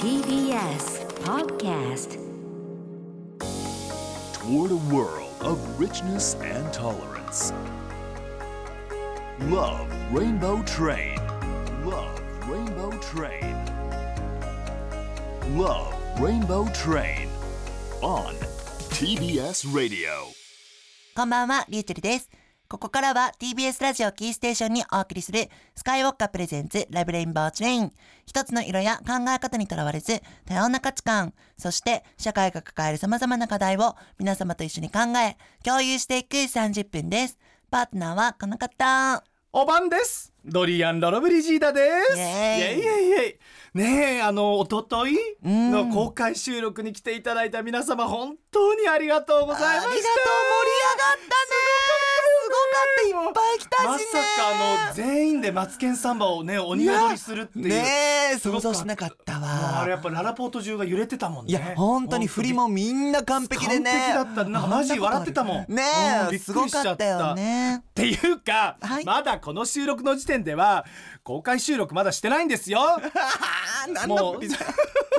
TBS Podcast toward a world of richness and tolerance. Love Rainbow Train. Love Rainbow Train. Love Rainbow Train. On TBS Radio. こんばんは、リューチェルです。 ここからは TBS ラジオキーステーションにお送りするスカイウォッカープレゼンツラブレインボーチレイン。一つの色や考え方にとらわれず多様な価値観、そして社会が抱える様々な課題を皆様と一緒に考え、共有していく30分です。パートナーはこの方。おばんです。ドリアン・ロロブリジーダです。イエーイイエイイエイねえ、あの、おとといの公開収録に来ていただいた皆様、本当にありがとうございました。ありがとう、盛り上がったねった、いっぱい来たしねまさかあの、全員でマツケンサンバをね、鬼踊りするっていう。ねえ、想像しなかったわ。あれやっぱララポート中が揺れてたもんね。いや、本当に振りもみんな完璧でね。完璧だったなんかマジ笑ってたもんねうんえ、すごかったよね。っていうか、はいまだこの収録の時点では、公開収録まだしてないんですよ。ものう、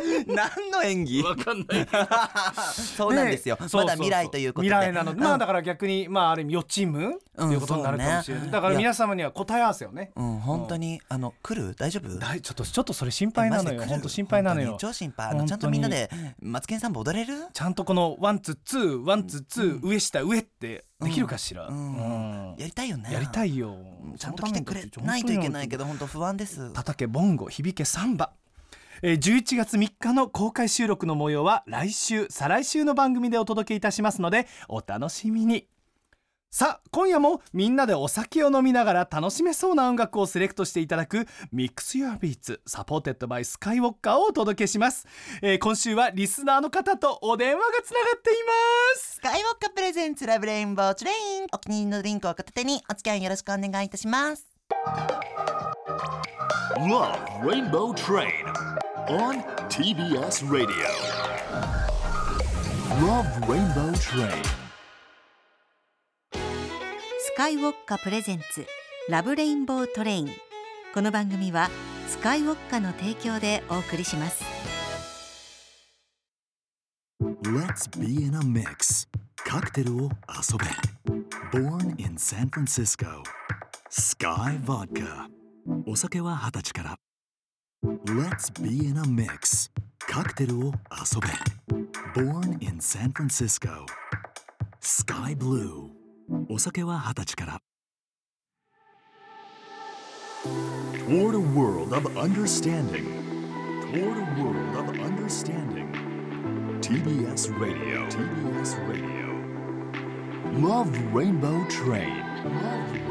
何の演技？わかんない。そうなんですよ。ねまだ未来ということで。未来なので、まうんあだから逆に、まあある意味予チームっていうことになるかもしれない。そうねだから皆様には答え合わせをね。うん、本当に、あの、来る？大丈夫？だいちょっと、ちょっとそれ心配なのよ。マジで来る？本当心配なのよ本。当に超心配。あの、ちゃんとみんなで、マツケンサンバ踊れる？ちゃんとこの one two two、one two two、上下上ってできるかしら？うん。やりたいよね。やりたいよ。ちゃんと来てくれないといけないけど、本当不安です。叩けボンゴ響けサンバえー11月3日の公開収録の模様は来週再来週の番組でお届けいたしますのでお楽しみにさあ今夜もみんなでお酒を飲みながら楽しめそうな音楽をセレクトしていただく Mix Your Beats サポーテッドバイスカイウォッカーをお届けします、えー今週はリスナーの方とお電話がつながっていますスカイウォッカプレゼンツラブレインボーチレイン。お気に入りのドリンクを片手にお付き合いよろしくお願いいたします。Love Rainbow Train. On TBS Radio. Love Rainbow Train. スカイウォッカプレゼンツラブレインボートレインこの番組はスカイウォッカの提供でお送りします Let's be in a mix. カクテルを遊べ。Born in San Francisco. Sky Vodka. お酒は二十歳から。Let's be in a mix. カクテルを遊べ。Born in San Francisco. Sky Blue. お酒は二十歳から。Toward a world of understanding. Toward a world of understanding. TBS Radio. TBS Radio. Love Rainbow Train. Love Rainbow Train.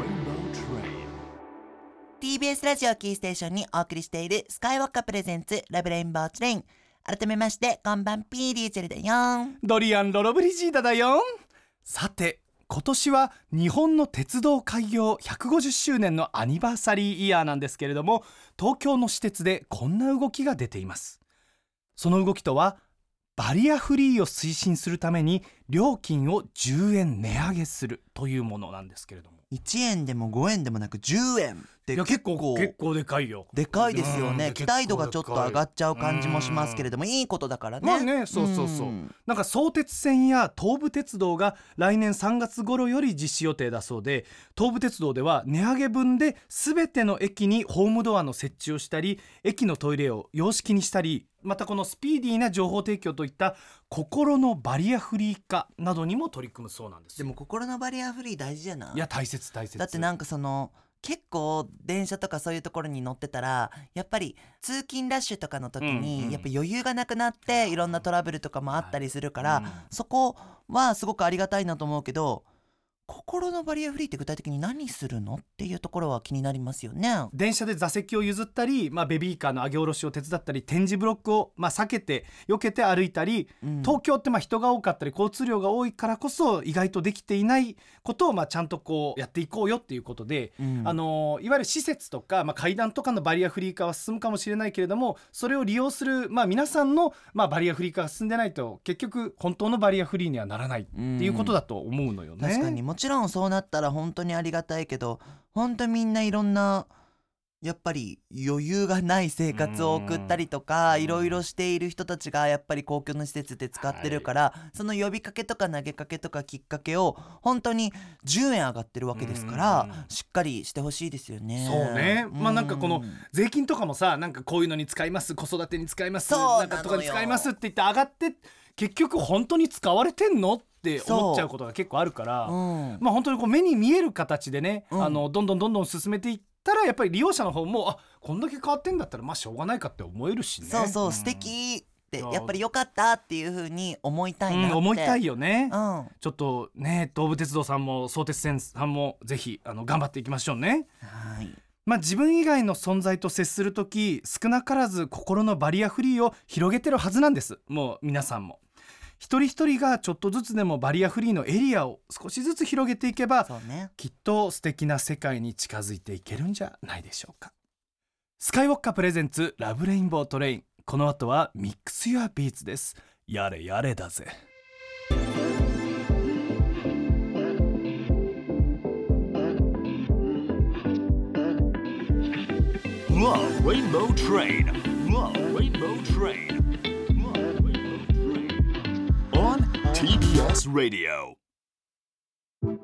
TBS ラジオキーステーションにお送りしているスカイウォッカプレゼンツラブレインボーチレイン。改めまして、こんばんピーリーチェルだよ。ドリアン・ロロブリジーダだよさて今年は日本の鉄道開業150周年のアニバーサリーイヤーなんですけれども東京の私鉄でこんな動きが出ていますその動きとはバリアフリーを推進するために料金を10円値上げするというものなんですけれども1円でも5円でもなく10円って結構結構結構でかいよでかいですよね。うん期待度がちょっと上がっちゃう感じもしますけれども、いいことだからね。まあね、そうそうそう。んなんか相鉄線や東武鉄道が来年3月頃より実施予定だそうで、東武鉄道では値上げ分で全ての駅にホームドアの設置をしたり、駅のトイレを洋式にしたり、またこのスピーディーな情報提供といった心のバリアフリー化などにも取り組むそうなんですよ。でも心のバリアフリー大事じゃないいや、大切大切。だってなんかその、結構電車とかそういうところに乗ってたら、やっぱり通勤ラッシュとかの時に、んやっぱ余裕がなくなって、いろんなトラブルとかもあったりするから、そこはすごくありがたいなと思うけど、心のバリアフリーって具体的に何するのっていうところは気になりますよね。電車で座席を譲ったり、まあ、ベビーカーの上げ下ろしを手伝ったり展示ブロックを、まあ、避けて避けて歩いたり、東京ってまあ人が多かったり交通量が多いからこそ意外とできていないことをまあちゃんとこうやっていこうよっていうことで、んあのいわゆる施設とか、まあ、階段とかのバリアフリー化は進むかもしれないけれどもそれを利用する、まあ、皆さんの、まあ、バリアフリー化が進んでないと結局本当のバリアフリーにはならないっていうことだと思うのよね。確かにもちろんそうなったら本当にありがたいけど本当みんないろんなやっぱり余裕がない生活を送ったりとかうん。いろいろしている人たちがやっぱり公共の施設で使ってるから、その呼びかけとか投げかけとかきっかけを本当に10円上がってるわけですから、うんしっかりしてほしいですよね。そうね。まあなんかこのうん税金とかもさなんかこういうのに使います子育てに使いますそうなんかとかに使いますって言って上がって結局本当に使われてんのって思っちゃうことが結構あるから、う。ん。まあ本当にこう目に見える形でね、うん。あのどんどんどんどん進めていったらやっぱり利用者の方もあこんだけ変わってんだったらまあしょうがないかって思えるしね。そうそう、ん。素敵ってやっぱり良かったっていう風に思いたいなって、うん、思いたいよね。うん。ちょっとね東武鉄道さんも相鉄線さんもぜひあの頑張っていきましょうね。はい。まあ、自分以外の存在と接する時少なからず心のバリアフリーを広げてるはずなんです。もう皆さんも一人一人がちょっとずつでもバリアフリーのエリアを少しずつ広げていけばね。きっと素敵な世界に近づいていけるんじゃないでしょうか。 SKYY Vodka presents Love Rainbow Train。この後は MIX YOUR BEATS です。やれやれだぜ。Love Rainbow Train. Love Rainbow Train. Love TBS Radio.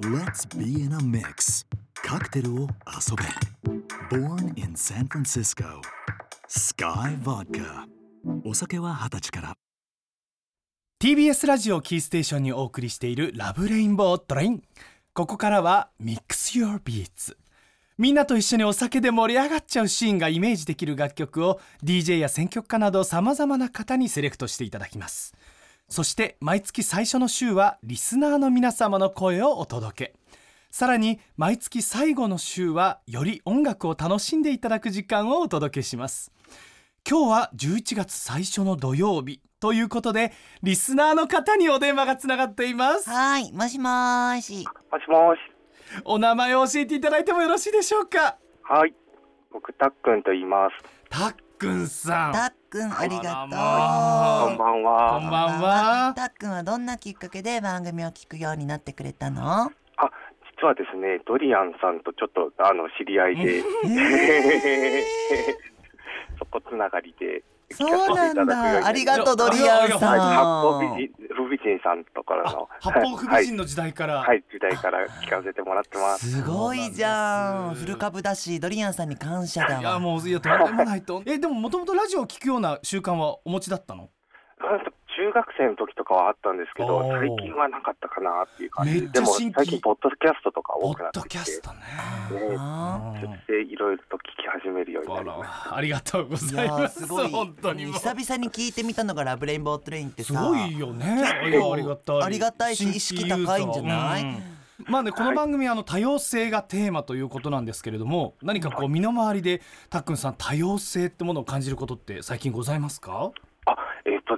Let's be in a mix. カクテルを遊べ。Born in San Francisco. Sky Vodka. お酒は二十歳から。TBS ラジオキーステーションにお送りしているラブレインボートレインここからはミックス Your Beats みんなと一緒にお酒で盛り上がっちゃうシーンがイメージできる楽曲を DJ や選曲家などさまざまな方にセレクトしていただきますそして毎月最初の週はリスナーの皆様の声をお届けさらに毎月最後の週はより音楽を楽しんでいただく時間をお届けします今日は11月最初の土曜日ということでリスナーの方にお電話がつながっていますはいもしもーしもしもし。お名前を教えていただいてもよろしいでしょうか？はい。僕、たっくんと言います。たっくんさん。たっくんありがとう、こんばんこんは。ばんは。たっくんはどんなきっかけで番組を聞くようになってくれたの？あ、実はですね、ドリアンさんとちょっと、あの、知り合いで、そこつながりで、そうなんだ。ありがとうドリアンはい、さん八方美人、ルビジンさんとからの、八方不美人の時代から、はい、はい、時代から聞かせてもらってます。すごいじゃん。ですんフル株だしドリアンさんに感謝だわ。いやもういやとんでもないとえでももともとラジオを聞くような習慣はお持ちだったの？中学生の時とかはあったんですけど最近はなかったかなっていう感めじ。で。でも、っちゃ新規。最近、ポッドキャストとかポ多くなッドってきて、キャストね。あそいろいろと聞き始めるようになありました。らありがとうございます。ーすごい。本当に久々に聞いてみたのがラブレインボートレインってさすごいよね。ありがたい。ありがたいし意識高いんじゃない？うん。まあねこの番組はあの多様性がテーマということなんですけれども何かこう身の回りでたっくんさん多様性ってものを感じることって最近ございますか？あ、えっとで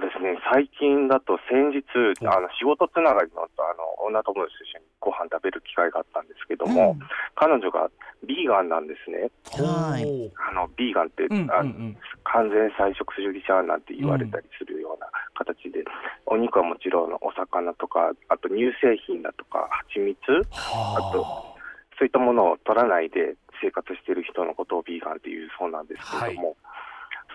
すね、最近だと先日、あの仕事つながりのあの女友達と一緒にご飯食べる機会があったんですけども、彼女がビーガンなんですね。はい。あのビーガンって、うんうんあのうん完全菜食主義者なんて言われたりするような形で、お肉はもちろんお魚とか、あと乳製品だとか、蜂蜜、あ。とはそういったものを取らないで生活している人のことをビーガンっていうそうなんですけれども、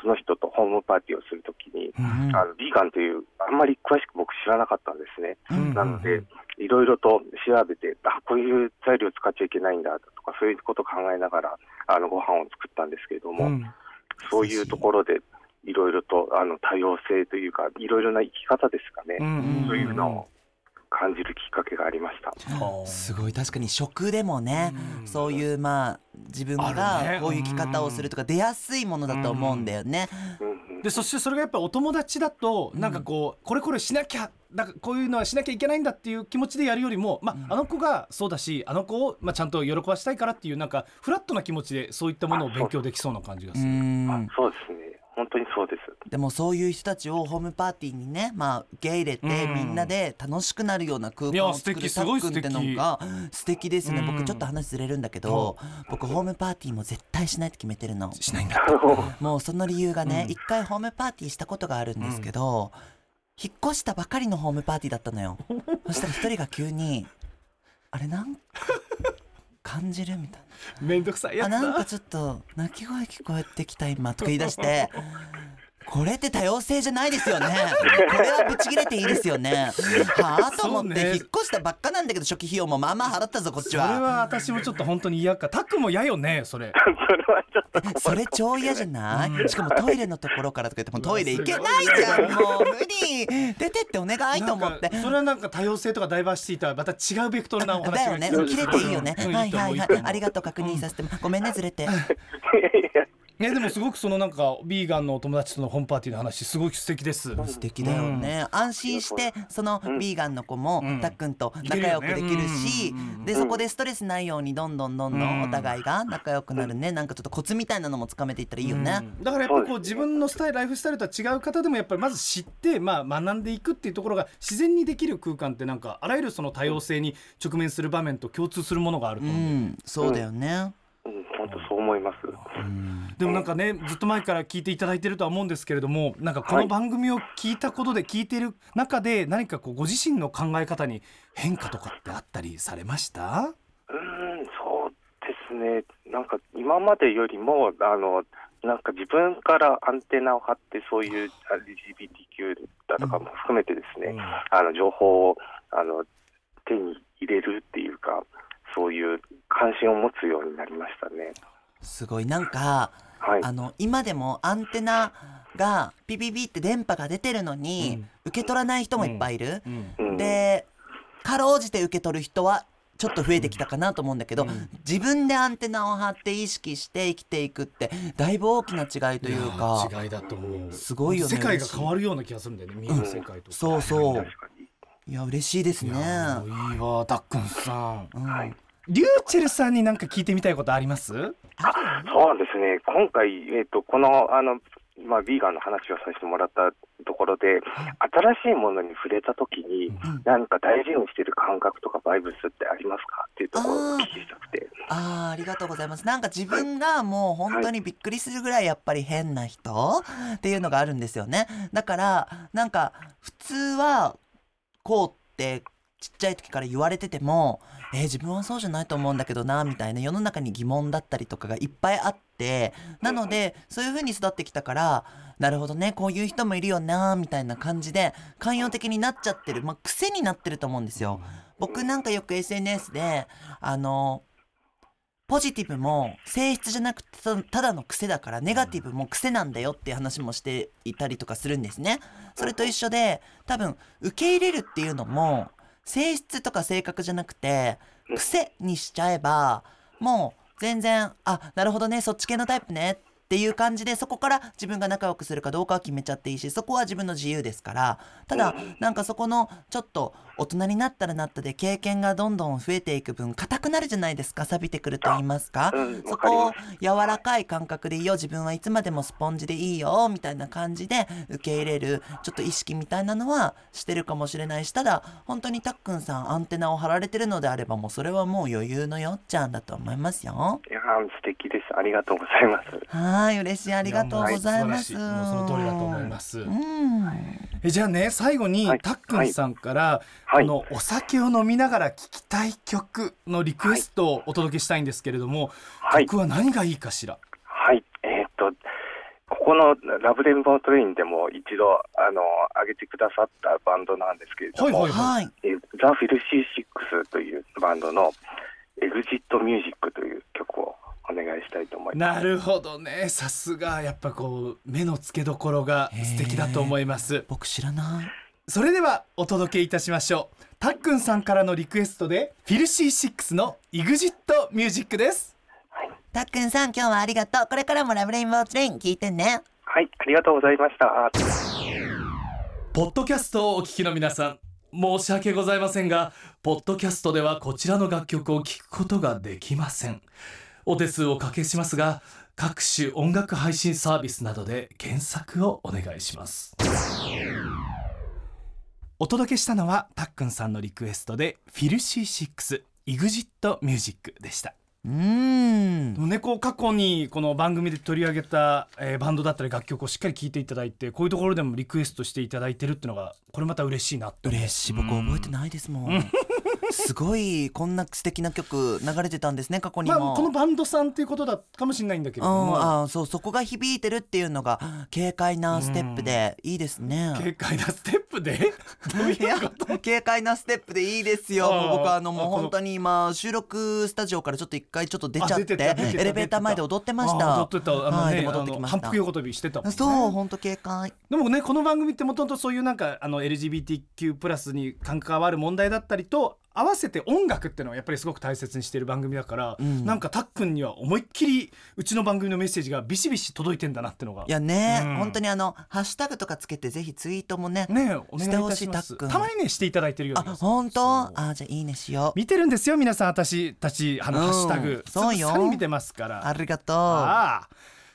その人とホームパーティーをするときに、あうん。あのビーガンという、あんまり詳しく僕知らなかったんですね。うん。なので、いろいろと調べて、あ、こういう材料使っちゃいけないんだとか、そういうことを考えながら、あの、ご飯を作ったんですけれども、うん。そういうところで、いろいろと、あの、多様性というか、いろいろな生き方ですかね。うん。そういうのを感じるきっかけがありました。すごい確かに食でもね、うんそういうまあ自分がこういう生き方をするとか出やすいものだと思うんだよね。うんうんでそしてそれがやっぱりお友達だとなんかこうこれこれしなきゃなんかこういうのはしなきゃいけないんだっていう気持ちでやるよりも、まあ、あの子がそうだしあの子を、まあ、ちゃんと喜ばしたいからっていうなんかフラットな気持ちでそういったものを勉強できそうな感じがうする。んそうですね。本当にそうです。でもそういう人たちをホームパーティーにね、まあ、受け入れて、うん。みんなで楽しくなるような空間を作る素敵。たっくんってのが素敵。ですね、うん。僕ちょっと話ずれるんだけど、僕ホームパーティーも絶対しないと決めてるの。しないんだ。もうその理由がねうん。一、回ホームパーティーしたことがあるんですけど、引っ越したばかりのホームパーティーだったのよ。そしたら一人が急に「あれなん？感じるみたいめんどくさいやなあつだ。なんかちょっと鳴き声聞こえてきた今とか言い出してこれって多様性じゃないですよね。これはブチ切れていいですよね。はあと思って引っ越したばっかなんだけど初期費用もまあまあ払ったぞこっちそれはは私もちょっと本当に嫌かタックも嫌よねそれ。それはちょっとそれ超嫌じゃない？しかもトイレのところからとか言ってもうトイレ行けないじゃんもう無理。出てってお願いと思って。それはなんか多様性とかダイバーシティとはまた違うベクトルなお話がだよ。ね切れていいよね。うんはいはいはい。ありがとう確認させて。ごめんねずれて。いやいやねでもすごくそのなんかビーガンのお友達とのホームパーティーの話すごく素敵です。素敵だよね、安心してそのビーガンの子もん。たっくんと仲良くできるし、でそこでストレスないようにどんどんどんどんお互いが仲良くなるね。なんかちょっとコツみたいなのもつかめていったらいいよね、うん。だからやっぱりこう自分のスタイルライフスタイルとは違う方でもやっぱりまず知って、まあ、学んでいくっていうところが自然にできる空間ってなんかあらゆるその多様性に直面する場面と共通するものがあるとう思う、ん。そうだよね、うん本当そう思います。でもなんかねずっと前から聞いていただいてるとは思うんですけれどもなんかこの番組を聞いたことで聞いている中で何かこうご自身の考え方に変化とかってあったりされました？うーん、そうですね。なんか今までよりも、あの、なんか自分からアンテナを張って、そういう LGBTQ だとかも含めてですね、うんあの情報をあの手に入れるっていうか、そういう関心を持つようになりましたね。すごい。なんかはい。あの今でもアンテナがピピピって電波が出てるのに、受け取らない人もいっぱいいる、うん。うん、でかろうじて受け取る人はちょっと増えてきたかなと思うんだけど、自分でアンテナを張って意識して生きていくってだいぶ大きな違いというかや違いだと思う。すごいよね。世界が変わるような気がするんだよね見える世界と、そうそう。いや嬉しいですね。いいいわたっくんさん。うん。はいリューチェルさんになんか聞いてみたいことあります？あそうですね、今回、えっとこのあの、まあ、ビーガンの話をさせてもらったところで、新しいものに触れたときに、何か大事にしてる感覚とかバイブスってありますか？っていうところをお聞きしたくて。あーありがとうございます。なんか自分がもう本当にびっくりするぐらいやっぱり変な人っていうのがあるんですよね。だからなんか普通はこうってちっちゃい時から言われててもえー自分はそうじゃないと思うんだけどなみたいな世の中に疑問だったりとかがいっぱいあってなのでそういう風に育ってきたからなるほどねこういう人もいるよなみたいな感じで寛容的になっちゃってる、まあ、癖になってると思うんですよ。僕なんかよく SNS であのポジティブも性質じゃなくてただの癖だからネガティブも癖なんだよっていう話もしていたりとかするんですね。それと一緒で多分受け入れるっていうのも性質とか性格じゃなくて癖にしちゃえばもう全然あなるほどねそっち系のタイプねっていう感じでそこから自分が仲良くするかどうかは決めちゃっていいしそこは自分の自由ですから。ただなんかそこのちょっと大人になったらなったで経験がどんどん増えていく分硬くなるじゃないですか錆びてくると言いますか。うんそこを柔らかい感覚でいいよ自分はいつまでもスポンジでいいよみたいな感じで受け入れるちょっと意識みたいなのはしてるかもしれないしただ本当にたっくんさんアンテナを張られてるのであればもうそれはもう余裕のよっちゃんだと思いますよ。いやー素敵です。ありがとうございます。はい嬉しい。ありがとうございます。その通りだと思います。うん。えじゃあね最後に、はい。たっくんさんから、はい。このお酒を飲みながら聴きたい曲のリクエストをお届けしたいんですけれども、はい。曲は何がいいかしら？はい。えーっと、ここのラブレンボートレインでも一度、あの、上げてくださったバンドなんですけれども、はいはい。はい。えーザ・フィルシー・シックスというバンドのエグジット・ミュージックという曲をお願いしたいと思います。なるほどね。さすがやっぱこう目の付けどころが素敵だと思います。僕知らない。それではお届けいたしましょう。たっくんさんからのリクエストでフィルシーシックスの EXIT ミュージックです。たっくんさん今日はありがとう。これからもラブレインボートレイン聞いてね。はい、ありがとうございました。ポッドキャストをお聞きの皆さん申し訳ございませんがポッドキャストではこちらの楽曲を聴くことができませんお手数をおかけしますが各種音楽配信サービスなどで検索をお願いします。お届けしたのはたっくんさんのリクエストでフィルシーシックス EXIT ミュージックでした。うーん。ねこう過去にこの番組で取り上げた、えーバンドだったり楽曲をしっかり聴いていただいてこういうところでもリクエストしていただいてるっていうのがこれまた嬉しいなって嬉しい。僕覚えてないですもんすごいこんな素敵な曲流れてたんですね過去にまも。あこのバンドさんっていうことだかもしれないんだけれどうん、もあそうそこが響いてるっていうのが軽快なステップでいいですね。軽快なステップで？軽快なステップでいいですよ。僕あのもう本当に今収録スタジオからちょっと一回ちょっと出ちゃっあてエレベーター前で踊ってましあた。踊ってたあのね、はいで戻ってきました反復。横跳びしてたねそう本当軽快。でもねこの番組ってもともとそういうなんかあの LGBTQ+ プラスに関わる問題だったりと合わせて音楽っていうのはやっぱりすごく大切にしている番組だから、うん。なんかたっくんには思いっきりうちの番組のメッセージがビシビシ届いてんだなってのが。いやね、うん。本当にあのハッシュタグとかつけてぜひツイートもね。ねお願いいたします。たまにねしていただいてるようあな本当？あじゃあいいねしよう。見てるんですよ皆さん。私たちあの、うんハッシュタグ。そうよ。見てますから。ありがとう。ああ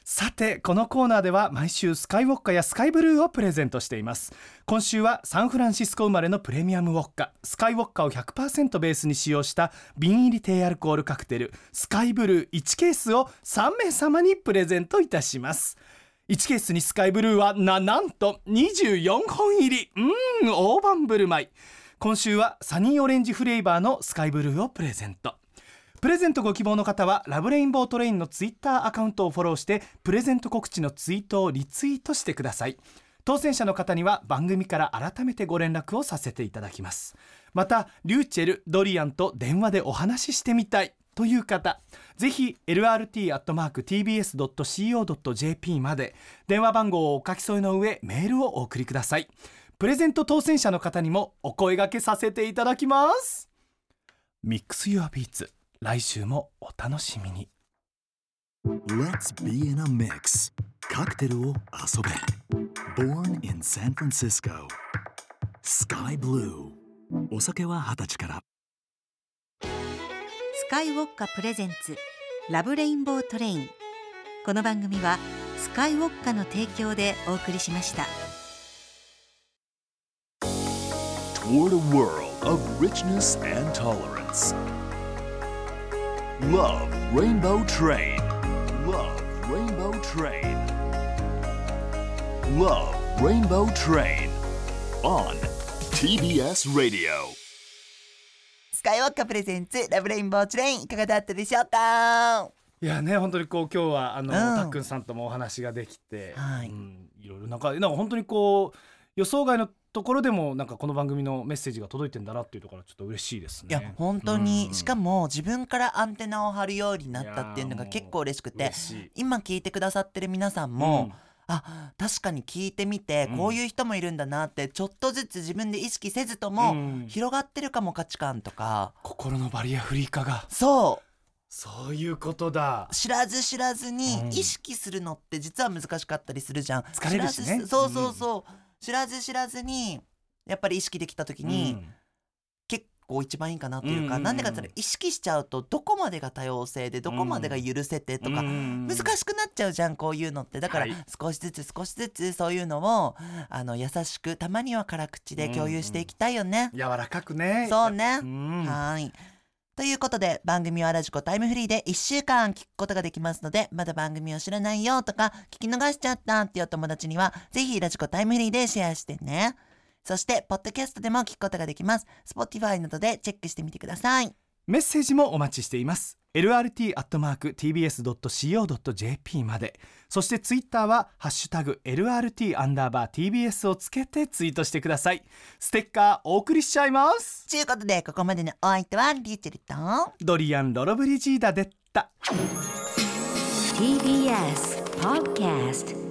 さてこのコーナーでは毎週スカイウォッカやスカイブルーをプレゼントしています。今週はサンフランシスコ生まれのプレミアムウォッカ。スカイウォッカを100%ベースに使用した瓶入り低アルコールカクテルスカイブルー1ケースを3名様にプレゼントいたします。1ケースにスカイブルーはななんと24本入り。うーん大盤振る舞い。今週はサニーオレンジフレーバーのスカイブルーをプレゼント。プレゼントご希望の方はラブレインボートレインのツイッターアカウントをフォローしてプレゼント告知のツイートをリツイートしてください。当選者の方には番組から改めてご連絡をさせていただきます。またリューチェルドリアンと電話でお話ししてみたいという方ぜひ lrt.tbs.co.jp まで電話番号をお書き添えの上メールをお送りください。プレゼント当選者の方にもお声掛けさせていただきます。ミックス Your Beats 来週もお楽しみに Let's be in a mix カクテルを遊べ Born in San Francisco Sky Blue お酒は二十歳からスカイウォッカプレゼンツラブレインボートレインこの番組はスカイウォッカの提供でお送りしました Toward a world of richness and tolerance Love Rainbow Train. Love Rainbow Train. Love Rainbow Train on TBS Radio スカイウォッカプレゼンツラブレインボーチュレインいかがだったでしょうか？いやね本当にこう今日はあの、うん。たっくんさんともお話ができて、はい。うん、いろいろなんかなんか本当にこう予想外のところでもなんかこの番組のメッセージが届いてんだなっていうところはちょっと嬉しいですね。いや本当に、うん。しかも自分からアンテナを張るようになったっていうのが結構嬉しくて今聞いてくださってる皆さんも、あ確かに聞いてみて、うんこういう人もいるんだなってちょっとずつ自分で意識せずとうも、ん。広がってるかも価値観とか。心のバリアフリー化が。そう。そういうことだ。知らず知らずうん。に意識するのって実は難しかったりするじゃん。疲れるしね。そうそうそう、知らず知らずにやっぱり意識できた時に、うん。結構一番いいかなというか、なんでかって意識しちゃうとどこまでが多様性でどこまでが許せてとか、うん。難しくなっちゃうじゃんこういうのって。だからはい。少しずつ少しずつそういうのをあの優しくたまには辛口で共有していきたいよね。柔らかくね。そうね。うん。はーいということで番組はラジコタイムフリーで1週間聞くことができますのでまだ番組を知らないよとか聞き逃しちゃったっていうお友達にはぜひラジコタイムフリーでシェアしてね。そしてポッドキャストでも聞くことができます。Spotify などでチェックしてみてください。メッセージもお待ちしています。lrt.tbs.co.jp まで。そしてツイッターは「ハッシュタグ #lrt アンダーバー TBS」をつけてツイートしてください。ステッカーお送りしちゃいます。ということでここまでのお相手はリューチェルとドリアン・ロロブリジーダでった。TBS Podcast